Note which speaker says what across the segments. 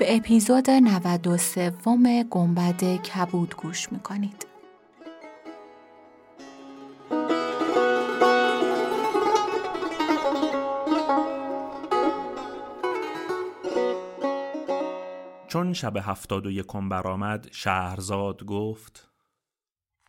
Speaker 1: به اپیزود 93 گنبد کبود گوش می‌کنید.
Speaker 2: چون شب هفتاد و یکم برآمد شهرزاد گفت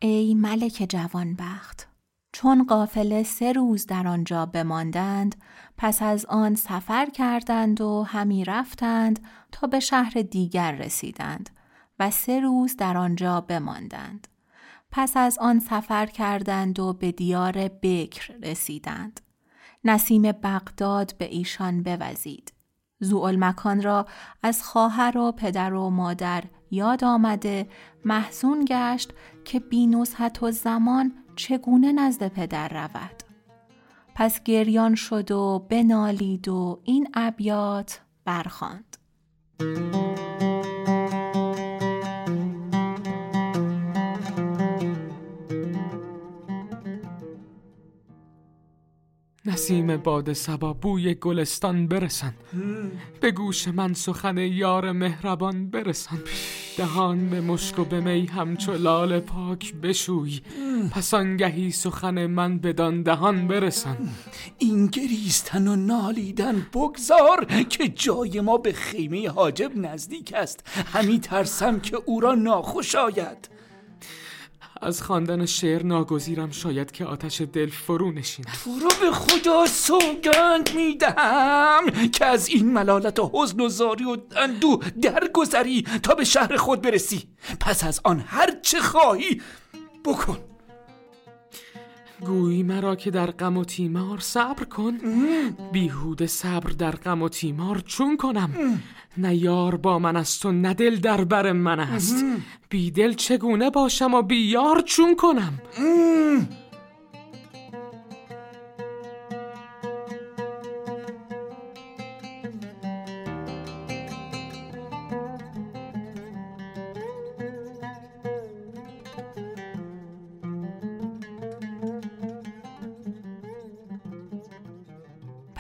Speaker 1: ای ملک جوانبخت چون قافله سه روز در آنجا بماندند پس از آن سفر کردند و همی رفتند تا به شهر دیگر رسیدند و سه روز در آنجا بماندند. پس از آن سفر کردند و به دیار بکر رسیدند. نسیم بغداد به ایشان بوزید. زوال مکان را از خواهر و پدر و مادر یاد آمده محزون گشت که بی و زمان چگونه نزد پدر رود پس گریان شد و بنالید و این ابیات برخواند.
Speaker 3: نسیم باد سبا بوی گلستان برسن. به گوش من سخن یار مهربان برسن. دهان به مشک و به می همچو لال پاک بشوی. پس آنگهی سخن من بدان دهان برسن.
Speaker 4: این گریستن و نالیدن بگذار که جای ما به خیمه حاجب نزدیک است. همی ترسم که او را ناخوش آید.
Speaker 3: از خواندن شعر ناگزیرم شاید که آتش دل فرو نشیند.
Speaker 4: تو رو به خدا سوگند می‌دهم که از این ملالت و حزن و زاری و اندو درگذری تا به شهر خود برسی. پس از آن هر چه خواهی بکن.
Speaker 3: گویی مرا که در غم و تیمار صبر کن. بیهود صبر در غم و تیمار چون کنم؟ نه یار با من است و نه دل در بر من است. بی دل چگونه باشم و بی یار چون کنم؟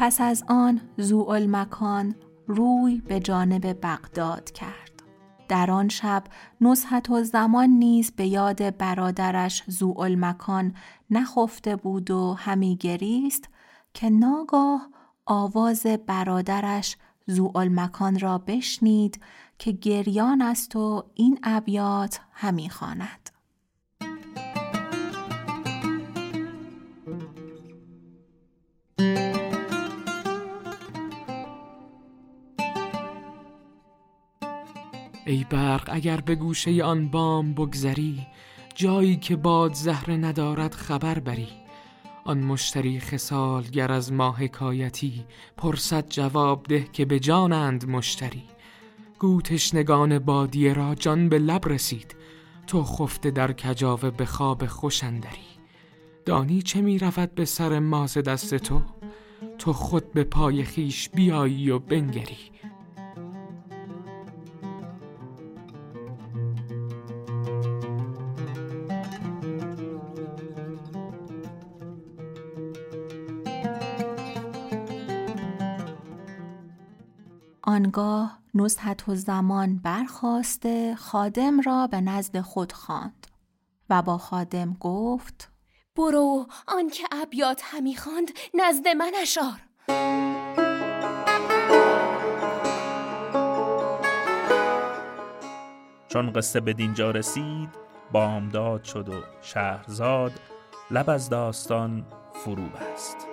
Speaker 1: پس از آن زوال مکان روی به جانب بغداد کرد. در آن شب نصحت و زمان نیز به یاد برادرش زوال مکان نخفته بود و همی گریست که ناگاه آواز برادرش زوال مکان را بشنید که گریان است و این ابیات همی خواند.
Speaker 3: ای برق اگر به گوشه آن بام بگذری جایی که باد زهره ندارد خبر بری. آن مشتری خسال گر از ماه حکایتی پرسد جواب ده که به جانند مشتری. گوتش نگان بادیه را جان به لب رسید تو خفته در کجاوه به خواب خوشندری دانی چه می رود به سر ماز دست تو؟ تو خود به پای خیش بیایی و بنگری.
Speaker 1: آنگاه نزهت و زمان برخواسته خادم را به نزد خود خواند و با خادم گفت
Speaker 5: برو آنکه ابیات همی خواند نزد من اشار.
Speaker 2: چون قصه به دینجا رسید بامداد شد و شهرزاد لب از داستان فرو بست.